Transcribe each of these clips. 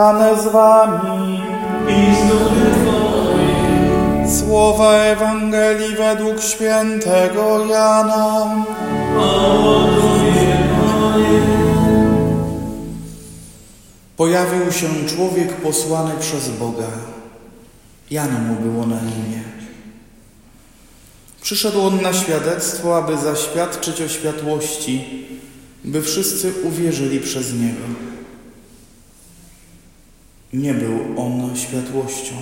Pan z wami. I z duchem Twoim. Słowa Ewangelii według świętego Jana. Pojawił się człowiek posłany przez Boga. Jan mu było na imię. Przyszedł on na świadectwo, aby zaświadczyć o światłości, by wszyscy uwierzyli przez niego. Nie był on światłością,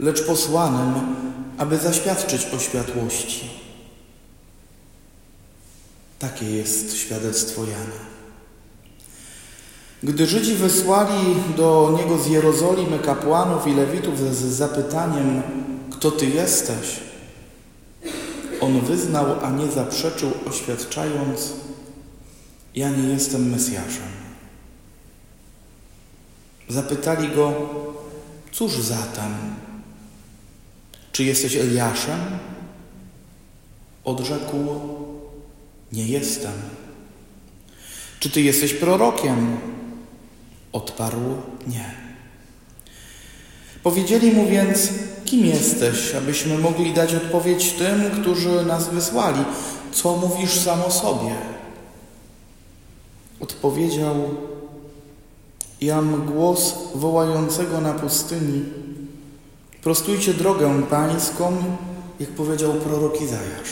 lecz posłanym, aby zaświadczyć o światłości. Takie jest świadectwo Jana. Gdy Żydzi wysłali do niego z Jerozolimy kapłanów i lewitów z zapytaniem, kto ty jesteś, on wyznał, a nie zaprzeczył, oświadczając, ja nie jestem Mesjaszem. Zapytali go, cóż zatem? Czy jesteś Eliaszem? Odrzekł, nie jestem. Czy ty jesteś prorokiem? Odparł, nie. Powiedzieli mu więc, kim jesteś, abyśmy mogli dać odpowiedź tym, którzy nas wysłali. Co mówisz sam o sobie? Odpowiedział, jam głos wołającego na pustyni. Prostujcie drogę pańską, jak powiedział prorok Izajasz.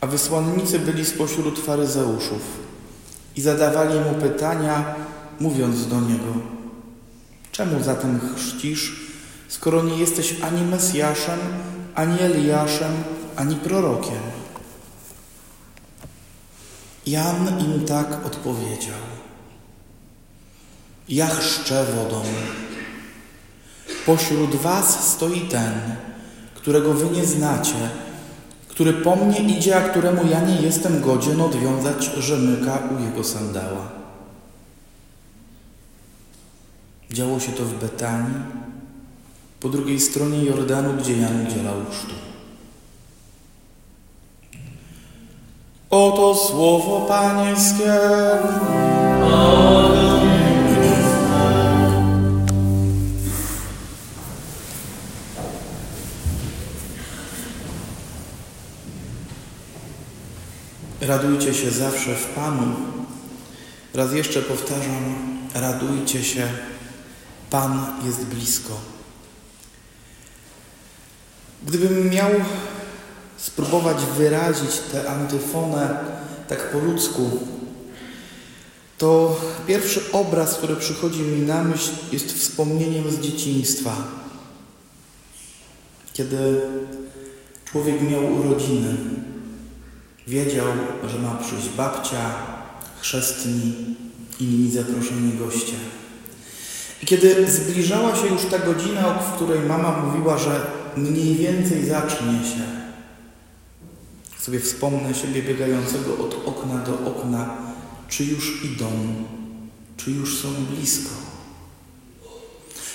A wysłannicy byli spośród faryzeuszów i zadawali mu pytania, mówiąc do niego: Czemu zatem chrzcisz, skoro nie jesteś ani Mesjaszem, ani Eliaszem, ani prorokiem? Jan im tak odpowiedział: Ja chrzczę wodą. Pośród was stoi ten, którego wy nie znacie który po mnie idzie, a któremu ja nie jestem godzien odwiązać rzemyka u jego sandała. Działo się to w Betanii, po drugiej stronie Jordanu, gdzie Jan udzielał chrztu. Oto słowo Pańskie. Radujcie się zawsze w Panu. Raz jeszcze powtarzam, radujcie się, Pan jest blisko. Gdybym miał spróbować wyrazić tę antyfonę tak po ludzku, to pierwszy obraz, który przychodzi mi na myśl, jest wspomnieniem z dzieciństwa. Kiedy człowiek miał urodziny, Wiedział, że ma przyjść babcia, chrzestni, inni zaproszeni goście. I kiedy zbliżała się już ta godzina, w której mama mówiła, że mniej więcej zacznie się, sobie wspomnę siebie biegającego od okna do okna, czy już idą, czy już są blisko.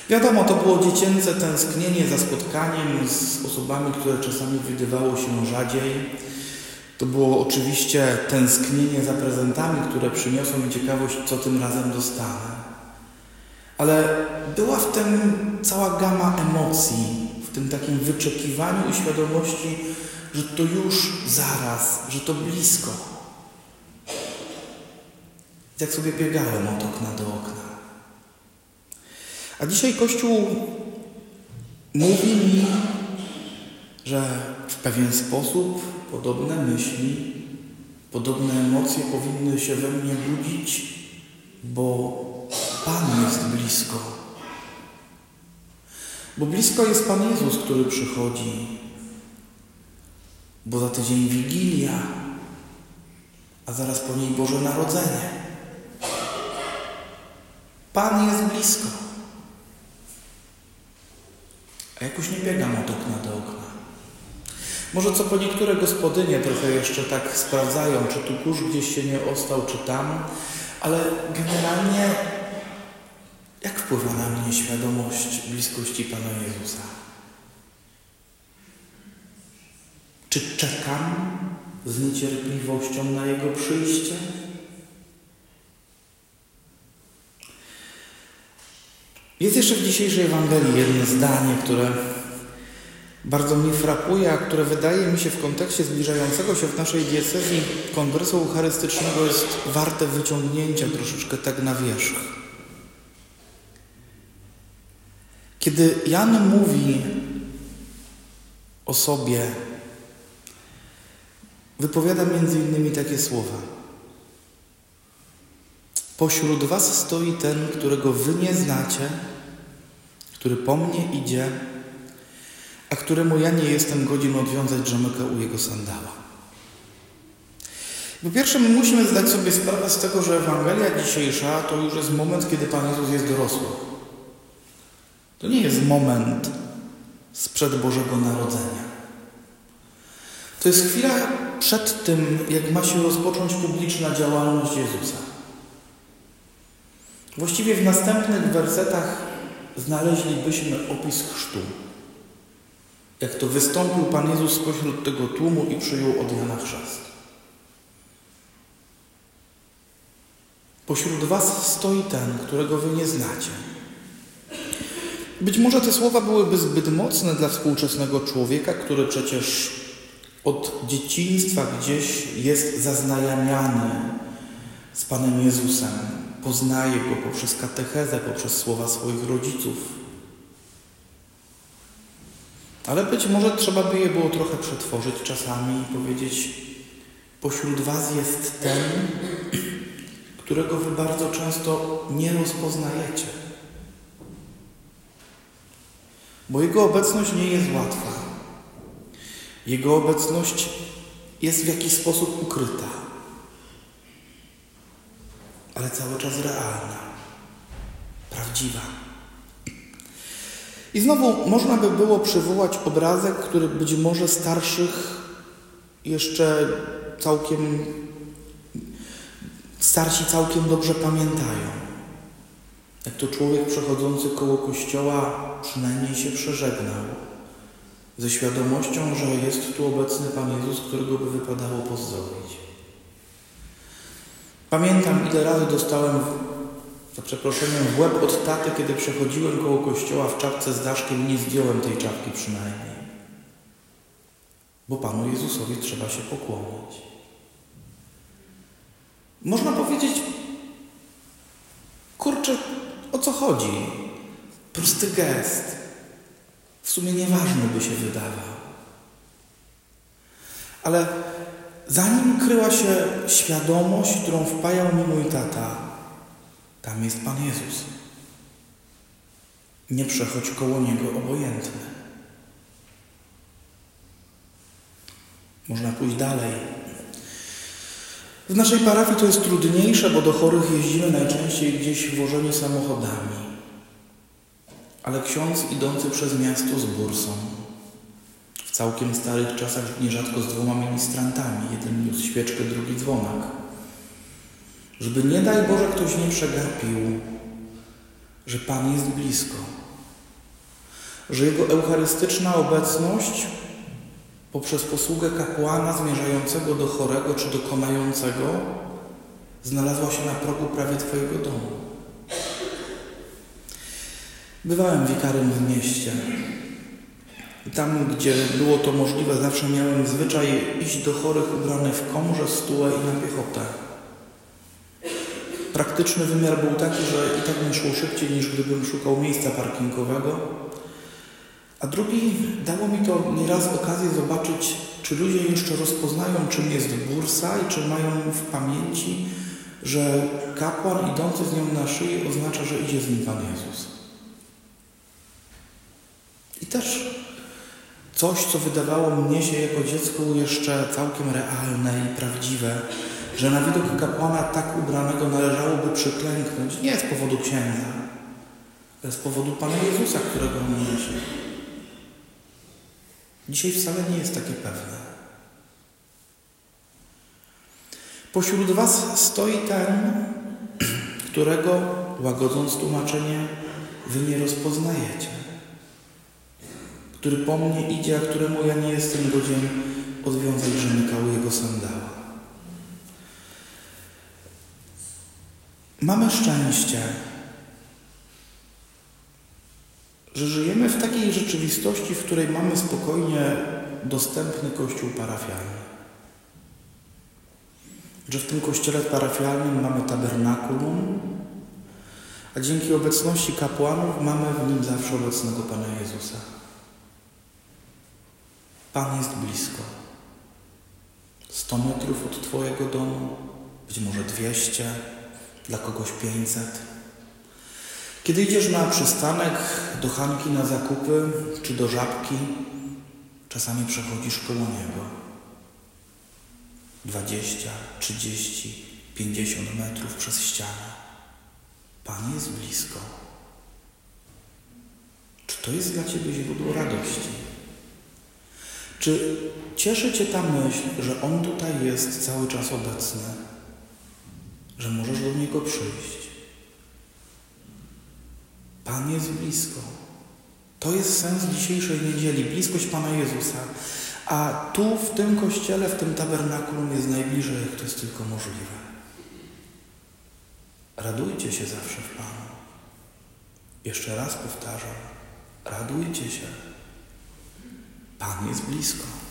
Wiadomo, to było dziecięce tęsknienie za spotkaniem z osobami, które czasami wydawało się rzadziej, to było oczywiście tęsknienie za prezentami, które przyniosą mi ciekawość, co tym razem dostanę. Ale była w tym cała gama emocji, w tym takim wyczekiwaniu i świadomości, że to już zaraz, że to blisko. Jak sobie biegałem od okna do okna. A dzisiaj Kościół mówi mi, że w pewien sposób podobne myśli, podobne emocje powinny się we mnie budzić, bo Pan jest blisko. Bo blisko jest Pan Jezus, który przychodzi, bo za tydzień Wigilia, a zaraz po niej Boże Narodzenie. Pan jest blisko. A jakoś nie biegam od okna do okna. Może co po niektóre gospodynie trochę jeszcze tak sprawdzają, czy tu kurz gdzieś się nie ostał, czy tam, ale generalnie jak wpływa na mnie świadomość bliskości Pana Jezusa? Czy czekam z niecierpliwością na Jego przyjście? Jest jeszcze w dzisiejszej Ewangelii jedno zdanie, które bardzo mnie frapuje, a które wydaje mi się w kontekście zbliżającego się w naszej diecezji kongresu eucharystycznego jest warte wyciągnięcia troszeczkę tak na wierzch. Kiedy Jan mówi o sobie, wypowiada między innymi takie słowa. Pośród was stoi ten, którego wy nie znacie, który po mnie idzie, a któremu ja nie jestem godzin odwiązać rzemyka u jego sandała. Po pierwsze, my musimy zdać sobie sprawę z tego, że Ewangelia dzisiejsza to już jest moment, kiedy Pan Jezus jest dorosły. To nie jest moment sprzed Bożego Narodzenia. To jest chwila przed tym, jak ma się rozpocząć publiczna działalność Jezusa. Właściwie w następnych wersetach znaleźlibyśmy opis chrztu. Jak to wystąpił Pan Jezus spośród tego tłumu i przyjął od Jana chrzest. Pośród was stoi ten, którego wy nie znacie. Być może te słowa byłyby zbyt mocne dla współczesnego człowieka, który przecież od dzieciństwa gdzieś jest zaznajamiany z Panem Jezusem, poznaje Go poprzez katechezę, poprzez słowa swoich rodziców. Ale być może trzeba by je było trochę przetworzyć czasami i powiedzieć: Pośród Was jest ten, którego Wy bardzo często nie rozpoznajecie. Bo Jego obecność nie jest łatwa. Jego obecność jest w jakiś sposób ukryta, ale cały czas realna, prawdziwa. I znowu można by było przywołać obrazek, który być może starszych jeszcze całkiem, starsi całkiem dobrze pamiętają. Jak to człowiek przechodzący koło kościoła przynajmniej się przeżegnał ze świadomością, że jest tu obecny Pan Jezus, którego by wypadało pozdrowić. Pamiętam, ile razy dostałem, za przeproszeniem, w łeb od taty, kiedy przechodziłem koło kościoła w czapce z daszkiem nie zdjąłem tej czapki przynajmniej. Bo Panu Jezusowi trzeba się pokłonić. Można powiedzieć, kurczę, o co chodzi? Prosty gest w sumie nieważny by się wydawał. Ale za nim kryła się świadomość, którą wpajał mi mój tata. Tam jest Pan Jezus. Nie przechodź koło Niego obojętny. Można pójść dalej. W naszej parafii to jest trudniejsze, bo do chorych jeździmy najczęściej gdzieś wożeni samochodami. Ale ksiądz idący przez miasto z bursą, w całkiem starych czasach nierzadko z dwoma ministrantami, jeden niósł świeczkę, drugi dzwonek, żeby nie daj Boże ktoś nie przegapił, że Pan jest blisko, że Jego eucharystyczna obecność poprzez posługę kapłana zmierzającego do chorego czy do konającego znalazła się na progu prawie Twojego domu. Bywałem wikarym w mieście. Tam, gdzie było to możliwe, zawsze miałem zwyczaj iść do chorych ubrany w komrze, stułę i na piechotę. Praktyczny wymiar był taki, że i tak mi szło szybciej, niż gdybym szukał miejsca parkingowego. A drugi dało mi to nieraz okazję zobaczyć, czy ludzie jeszcze rozpoznają, czym jest bursa i czy mają w pamięci, że kapłan idący z nią na szyi oznacza, że idzie z nim Pan Jezus. I też coś, co wydawało mnie się jako dziecku jeszcze całkiem realne i prawdziwe, że na widok kapłana tak ubranego należałoby przyklęknąć nie z powodu księdza, ale z powodu Pana Jezusa, którego on niesie. Dzisiaj wcale nie jest takie pewne. Pośród Was stoi ten, którego, łagodząc tłumaczenie, Wy nie rozpoznajecie który po mnie idzie, a któremu ja nie jestem godzien odwiązać u jego sandała. Mamy szczęście, że żyjemy w takiej rzeczywistości, w której mamy spokojnie dostępny kościół parafialny. Że w tym kościele parafialnym mamy tabernakulum, a dzięki obecności kapłanów mamy w nim zawsze obecnego Pana Jezusa. Pan jest blisko. 100 metrów od Twojego domu, być może 200, dla kogoś 500. Kiedy idziesz na przystanek, do Hanki na zakupy czy do Żabki, czasami przechodzisz koło niego. 20, 30, 50 metrów przez ścianę. Pan jest blisko. Czy to jest dla Ciebie źródło radości? Czy cieszy Cię ta myśl, że On tutaj jest cały czas obecny? Że możesz do Niego przyjść? Pan jest blisko. To jest sens dzisiejszej niedzieli, bliskość Pana Jezusa. A tu, w tym kościele, w tym tabernakulum jest najbliżej, jak to jest tylko możliwe. Radujcie się zawsze w Panu. Jeszcze raz powtarzam, radujcie się. Pan jest blisko.